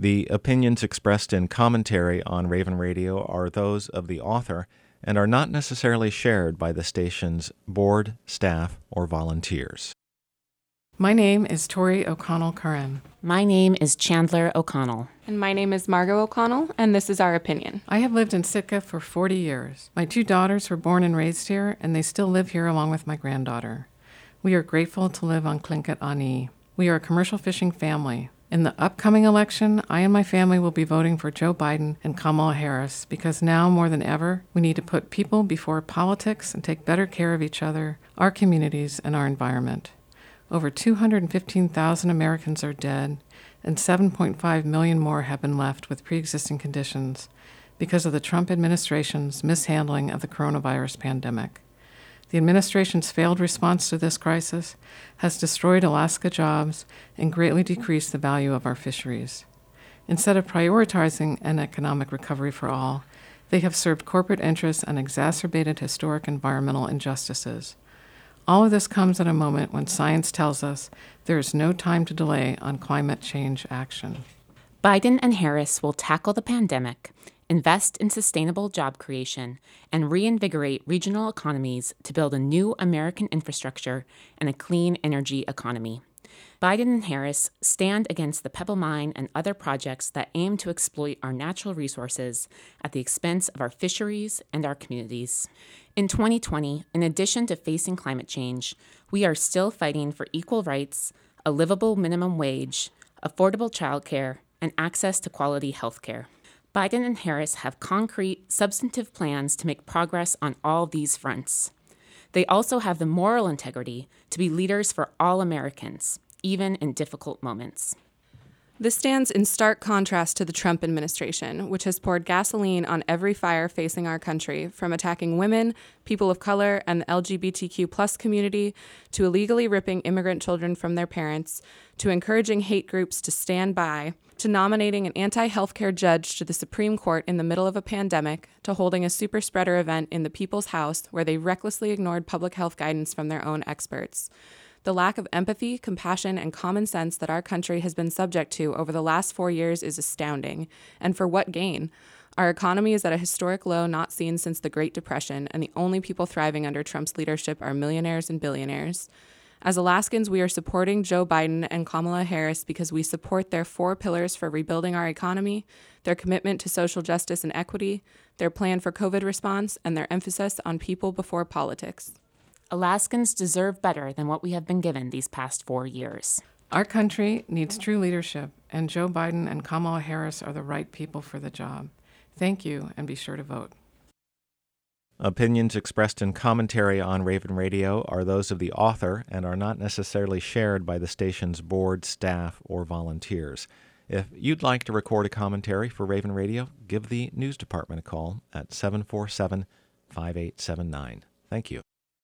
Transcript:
The opinions expressed in commentary on Raven Radio are those of the author and are not necessarily shared by the station's board, staff, or volunteers. My name is Tory O'Connell Curran. My name is Chandler O'Connell. And my name is Margot O'Connell, and this is our opinion. I have lived in Sitka for 40 years. My two daughters were born and raised here, and they still live here along with my granddaughter. We are grateful to live on Lingít Aaní. We are a commercial fishing family. In the upcoming election, I and my family will be voting for Joe Biden and Kamala Harris because now more than ever, we need to put people before politics and take better care of each other, our communities, and our environment. Over 215,000 Americans are dead, and 7.5 million more have been left with pre existing conditions because of the Trump administration's mishandling of the coronavirus pandemic. The administration's failed response to this crisis has destroyed Alaska jobs and greatly decreased the value of our fisheries. Instead of prioritizing an economic recovery for all, they have served corporate interests and exacerbated historic environmental injustices. All of this comes at a moment when science tells us there is no time to delay on climate change action. Biden and Harris will tackle the pandemic, invest in sustainable job creation, and reinvigorate regional economies to build a new American infrastructure and a clean energy economy. Biden and Harris stand against the Pebble Mine and other projects that aim to exploit our natural resources at the expense of our fisheries and our communities. In 2020, in addition to facing climate change, we are still fighting for equal rights, a livable minimum wage, affordable childcare, and access to quality health care. Biden and Harris have concrete, substantive plans to make progress on all these fronts. They also have the moral integrity to be leaders for all Americans even in difficult moments. This stands in stark contrast to the Trump administration, which has poured gasoline on every fire facing our country, from attacking women, people of color, and the LGBTQ plus community, to illegally ripping immigrant children from their parents, to encouraging hate groups to stand by, to nominating an anti healthcare judge to the Supreme Court in the middle of a pandemic, to holding a super spreader event in the People's House where they recklessly ignored public health guidance from their own experts. The lack of empathy, compassion, and common sense that our country has been subject to over the last four years is astounding. And for what gain? Our economy is at a historic low not seen since the Great Depression, and the only people thriving under Trump's leadership are millionaires and billionaires. As Alaskans, we are supporting Joe Biden and Kamala Harris because we support their four pillars for rebuilding our economy, their commitment to social justice and equity, their plan for COVID response, and their emphasis on people before politics. Alaskans deserve better than what we have been given these past four years. Our country needs true leadership, and Joe Biden and Kamala Harris are the right people for the job. Thank you, and be sure to vote. Opinions expressed in commentary on Raven Radio are those of the author and are not necessarily shared by the station's board, staff, or volunteers. If you'd like to record a commentary for Raven Radio, give the news department a call at 747 5879. Thank you.